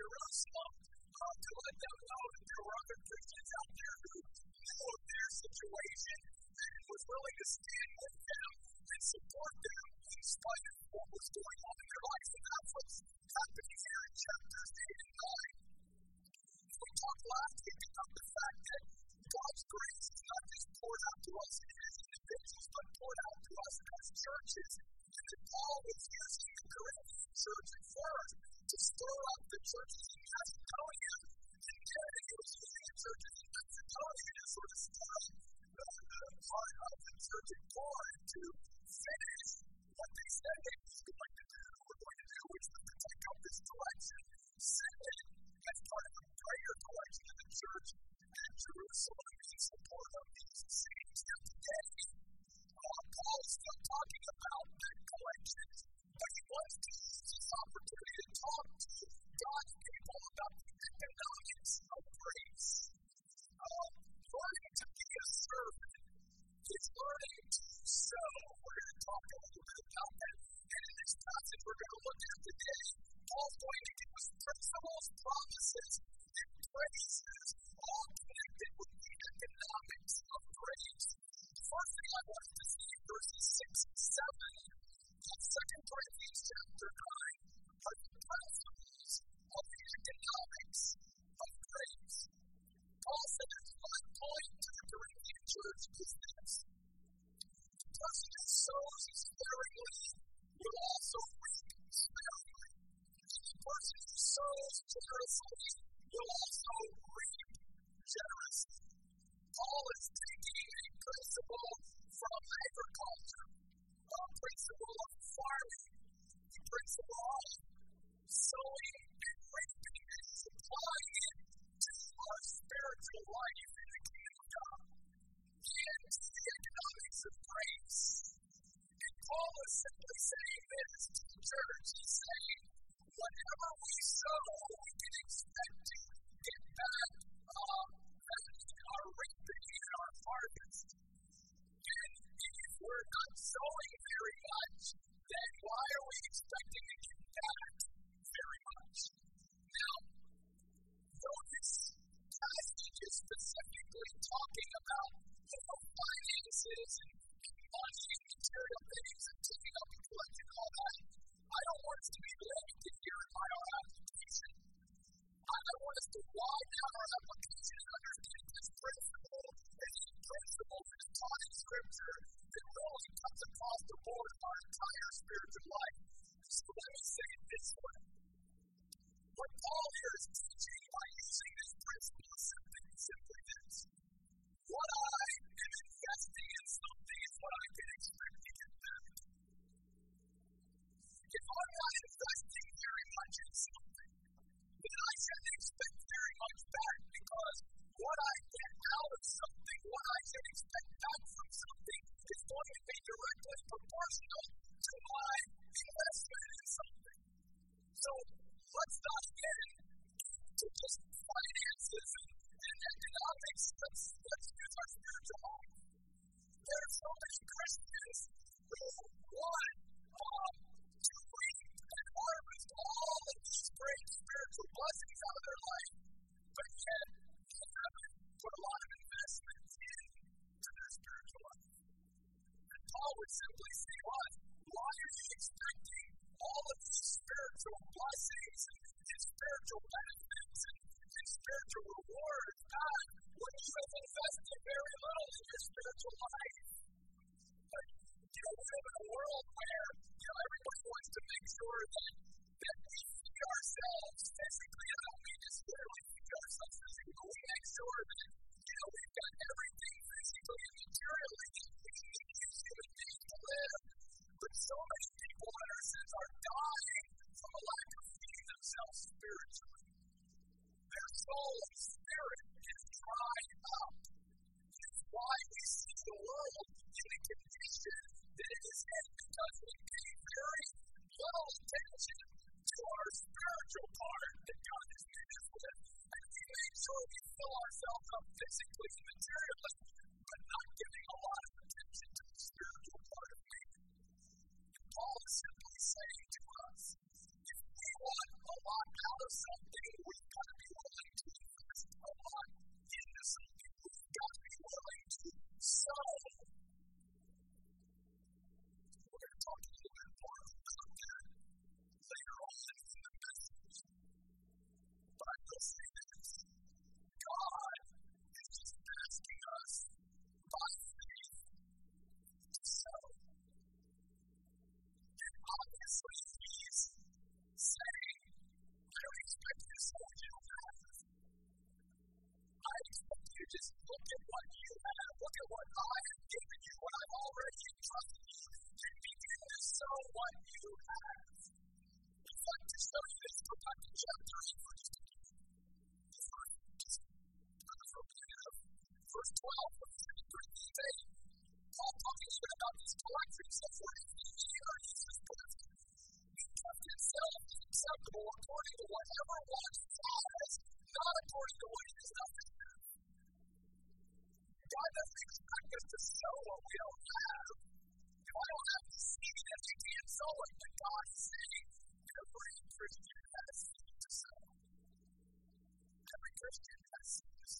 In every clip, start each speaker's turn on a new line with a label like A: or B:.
A: you're really stumped uh, to let them know that there were other Christians out there who knew of their situation and was willing to stand church to no the materialist, but not giving a lot of attention to the spiritual part of faith. Paul is simply saying to us, if we want a lot out of something, 13, 8. Paul talking even about these collections of what he uses He kept himself acceptable according to whatever one has, not according to what he does not have. God doesn't expect us to sow what we don't have. If I don't have the seed, then you can't sow it. But God is saying every Christian has seed to sow. Every Christian has seed to sow.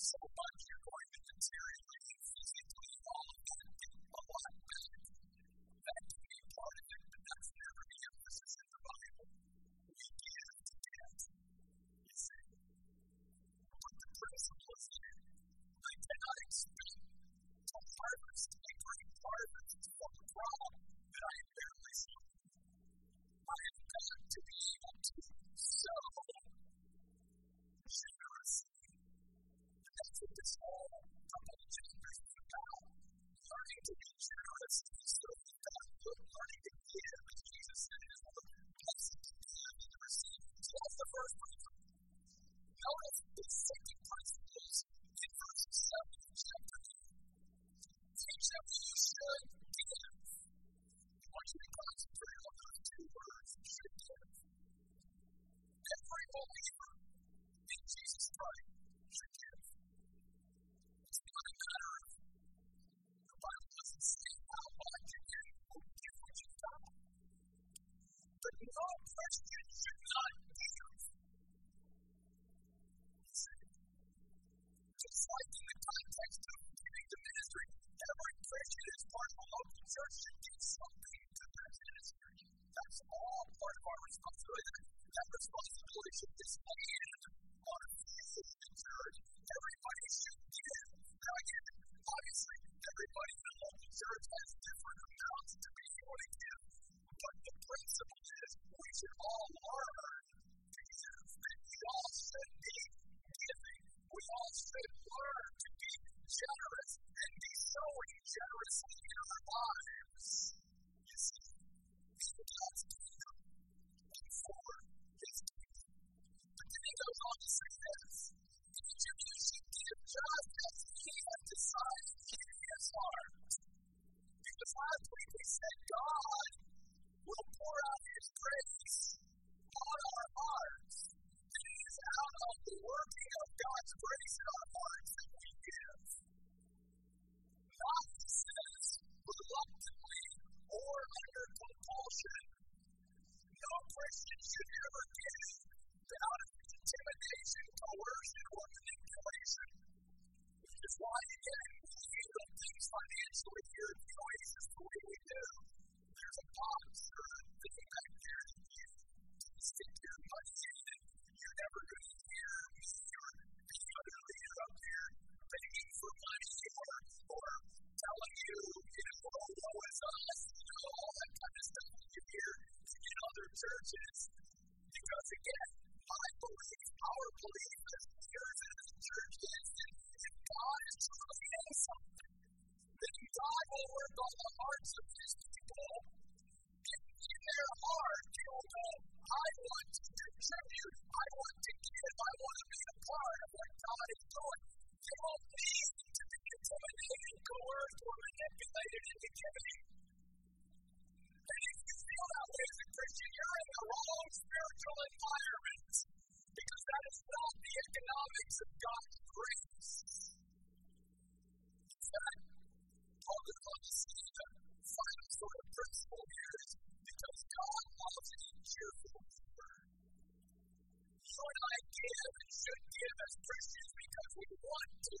A: so much, you're going to and physically all of that get a lot. That can be part of it, but that's never the emphasis in the Bible. We give to get. You see? But the principle is here. I cannot expect to harvest a great harvest from a crop that I have barely sown. I have got to be able to through this whole learning to be generous learning to give as Jesus said in his word, blessed to give and receive. So that's the first principle. Notice the second principle is in verse 7 of chapter 2. Teach them you should give. I want you to concentrate on those two words, should give. Every believer in Jesus Christ Just like in the context of giving the ministry, every Christian as part of a local church should give something to their ministry. That's all part of our responsibility. That responsibility should display Thank you. Intimidation, coercion, or manipulation. Which is why, again, we handle things financially here at the Oasis the way we do. There's a box or a thing back there that you stick your money in, and you're never going to hear me or any other leader up here begging our belief as leaders and is that God is truly in something, then God will work on the hearts of his people. And in their heart, you know I want to contribute, I want to give, I want to be a part of what God is doing. They won't need to be intimidated, coerced, or manipulated into giving. And if you feel that way as a Christian, you're in the wrong spiritual environment that is not the economics of God's grace. In fact, Paul goes on to see the sort of principle here is because God loves a cheerful giver. You and I give and should give as Christians because we want to,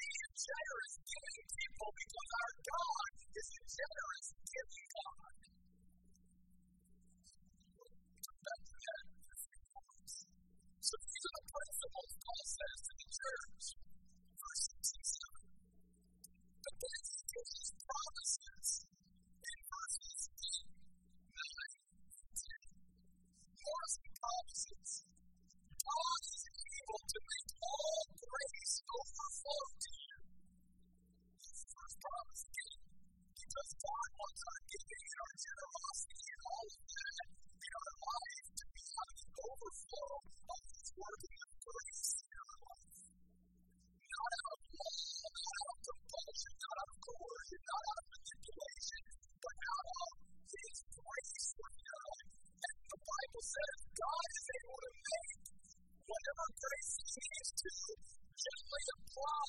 A: be a generous, giving people because our God is a generous, giving God. So these are the principles Paul says to the church. Verse 67. But then he gives his promises in verses 8, 9, and 10. More promises. God just God wants on giving and our generosity and all of that in our lives to be like an overflow of His working of grace in our life. Not out of law, not out of compulsion, not out of coercion, not out of manipulation, but out of His grace working in our life. And the Bible says God is able to make whatever grace He needs to gently apply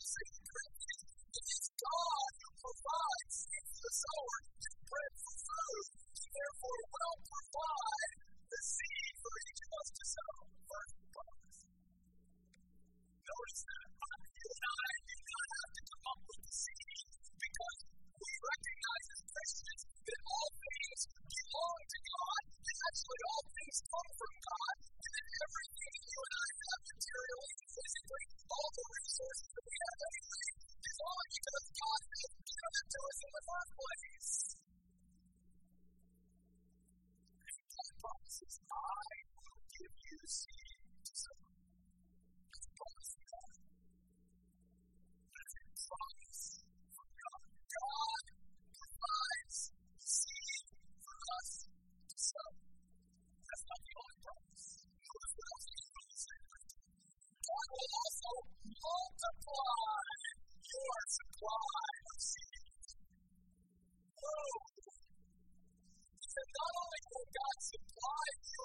A: say That's why you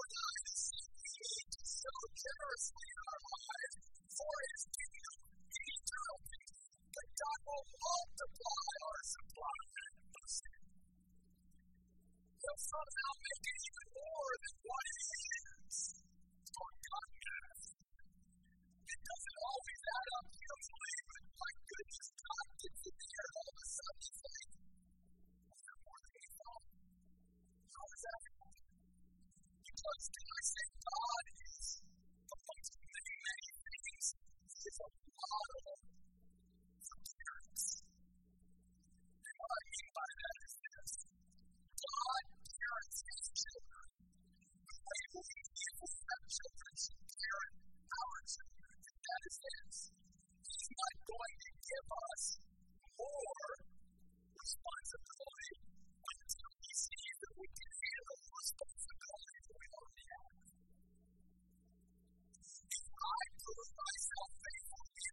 A: generously for His kingdom and eternal peace. That God somehow make it even because they were saying God is the most many, many things. He's a model for parents. And what I mean by that is this God parents his children. The way we people have children should parent our children. And that is this. He's not going to give us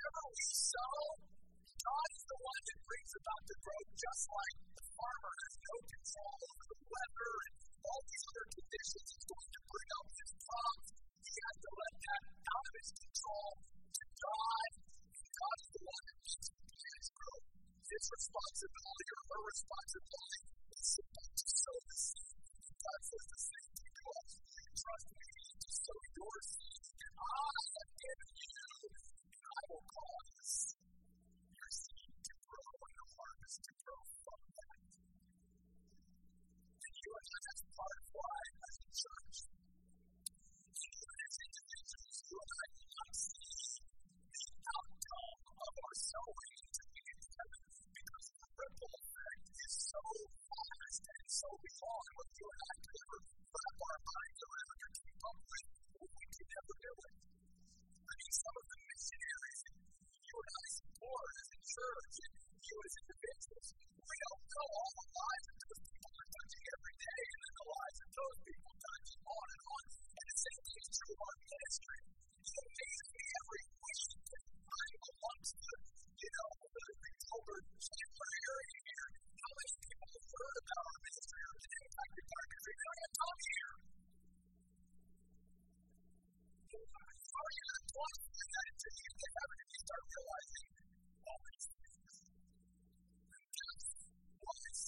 A: eternally so. God is the one that brings about the growth, just like the farmer has no control over the weather and all these other conditions he's going to bring up his crops. He has to let that out of his control to God. God is the one that makes the plants grow. His responsibility or her responsibility is simply to sow the seed. God says the same to us. Trust me to sow your seed, and I have been. so we fall in what you and I can never wrap our minds around or keep up with what we can never do it. I mean, some of the missionaries you and I support as a church and you as individuals,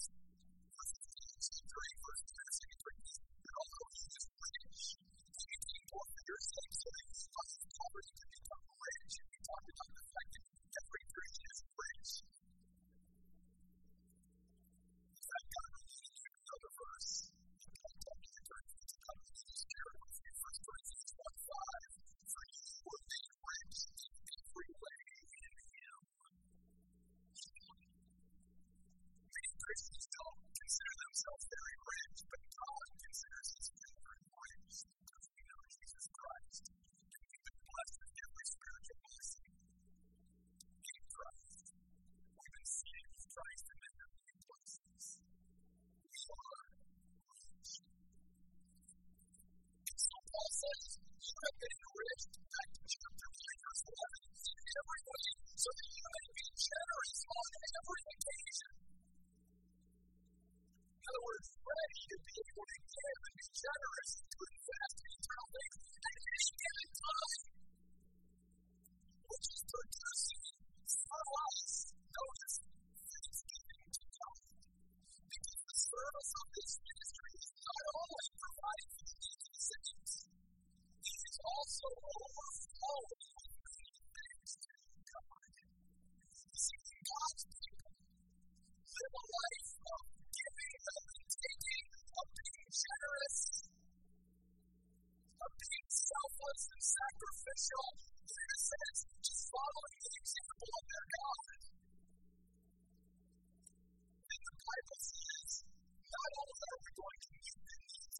A: Thank you. himself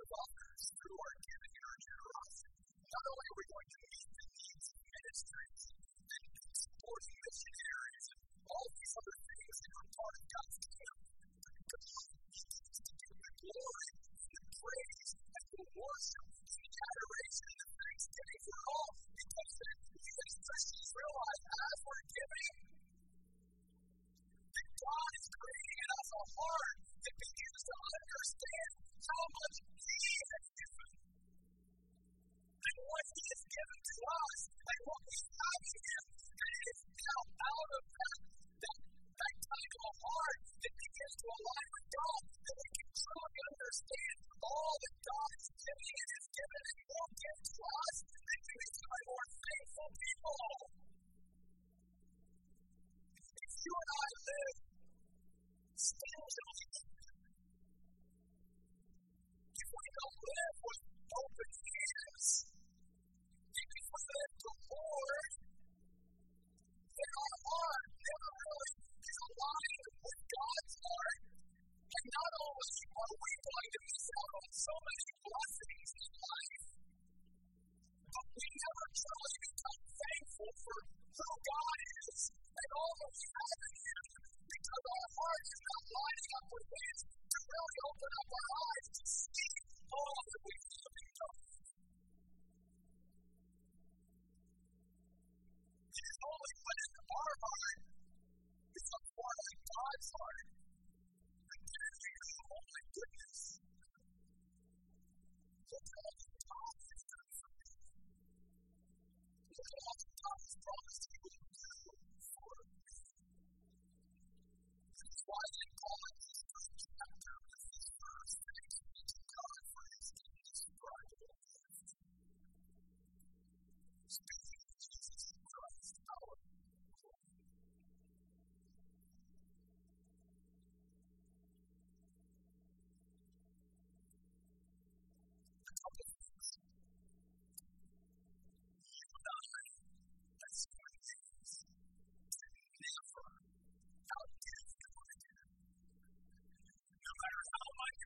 A: others through our giving and our generosity, not only are we going to meet the needs of ministries and all these other things that are part of God's kingdom, but to give glory the praise and worship and adoration and thanksgiving for all because as Christians realize as we're giving, that God is creating in us a heart that begins to understand how much what He has given to us, and what we have in Him, and it is now out of that, that, that type of heart that begins to align with God, that we can truly understand all that God is giving and has given and will give to us, and we become more faithful people. If you and I live stingy, if we don't live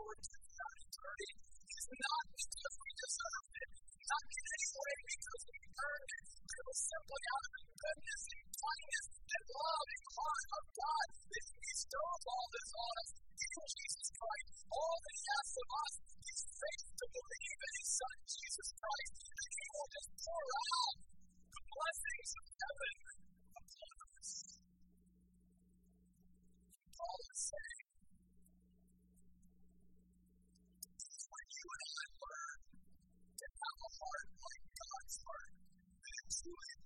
A: forward to throughout eternity, is not because we deserved it, not in any way because we earned it, but it simply out of goodness and kindness and love and heart of God that He bestowed all this on us in Jesus Christ. All that He asks of us is faith to believe in His Son, Jesus Christ, and He will just pour out the blessings of heaven upon us. Paul is saying, life.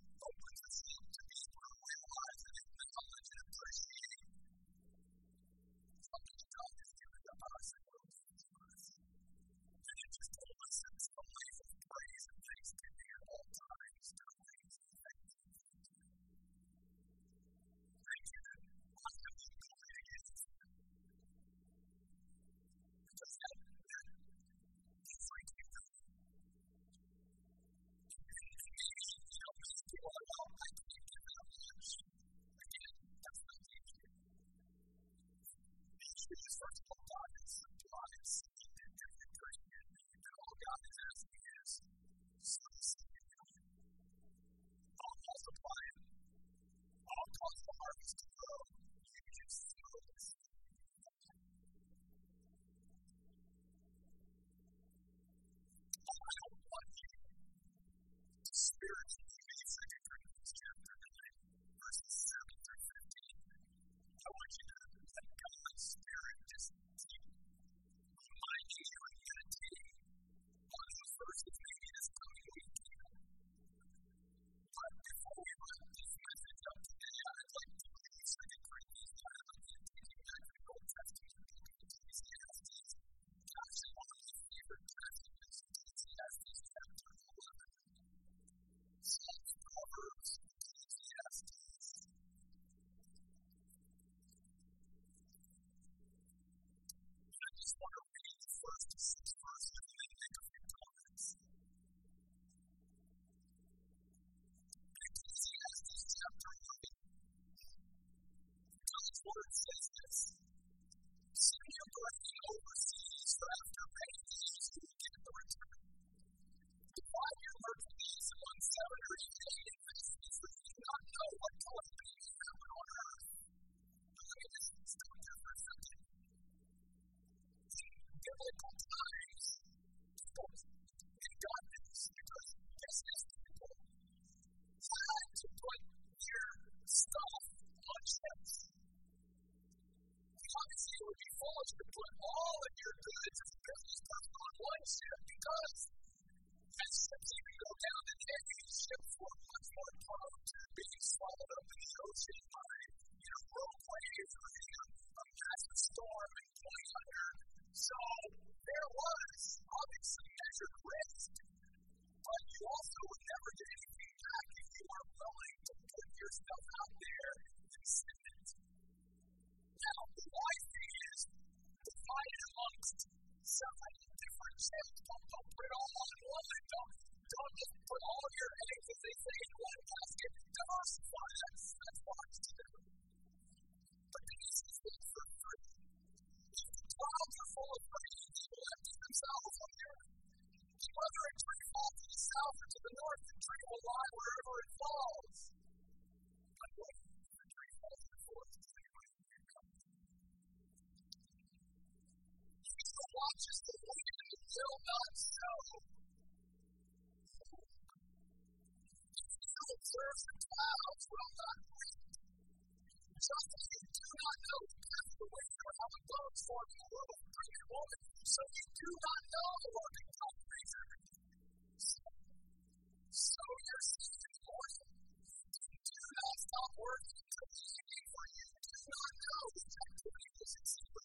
A: Is, first Thank you. Foolish to put all of your goods as a business person on one ship because as ships even go down the Navy, ships were much more prone to being swallowed up in the ocean by, you know, world waves or you a massive storm and going under. So there was obviously measured risk, but you also would never get anything back if you weren't willing to put your stuff out there and send it. Now, thing is divide it amongst several different ships. Don't, don't put it all on one. Don't, don't just put all of your eggs, as they say, in one basket. Diversify. That's, that's wise to do. But the easiest thing for free. If the clouds are full of rain, will empty themselves on the earth. Whether a tree falls to the south or to the north, the tree will lie wherever it falls. But what watches the wind will not sow. Observes the clouds will not reap. Just as you do not know the path the wind or how it forth in the and woman, so you do not know the working of nature. Sow your seed in the morning. Do not stop working until the evening, for you do not know which activity will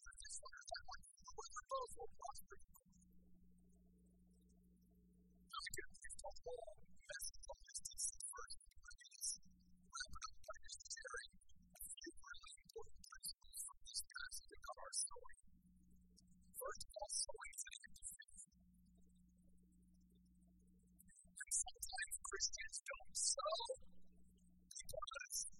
A: Christians don't sow because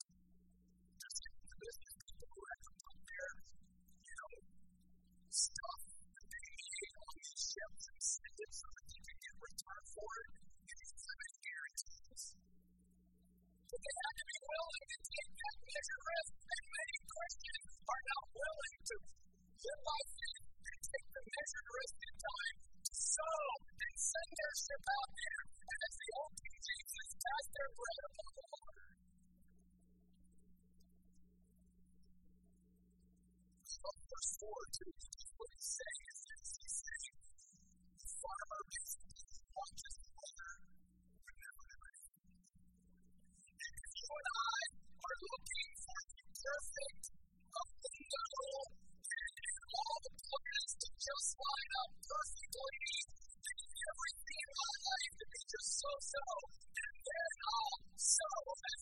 A: ships and send it so that they can get return for it. And these limited guarantees. But they have to be willing to take that measured risk. And many Christians are not willing to live by faith and to sow and send their ship out there. And as the old King says, cast their bread upon the water. But verse 4 too, so, and they're so, and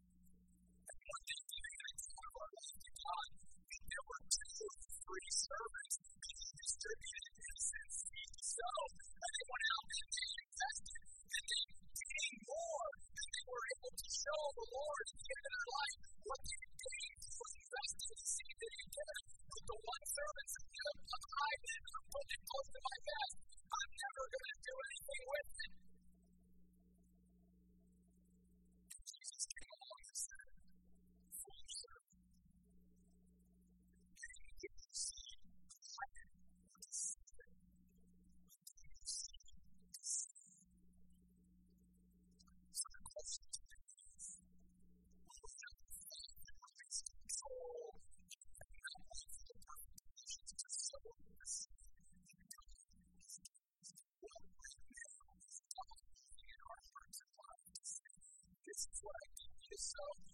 A: month, and there were two free servants being distributed in since So anyone out there they invested and they gained more and they were able to show the Lord in their life what they gained from investing the seed that He given yourself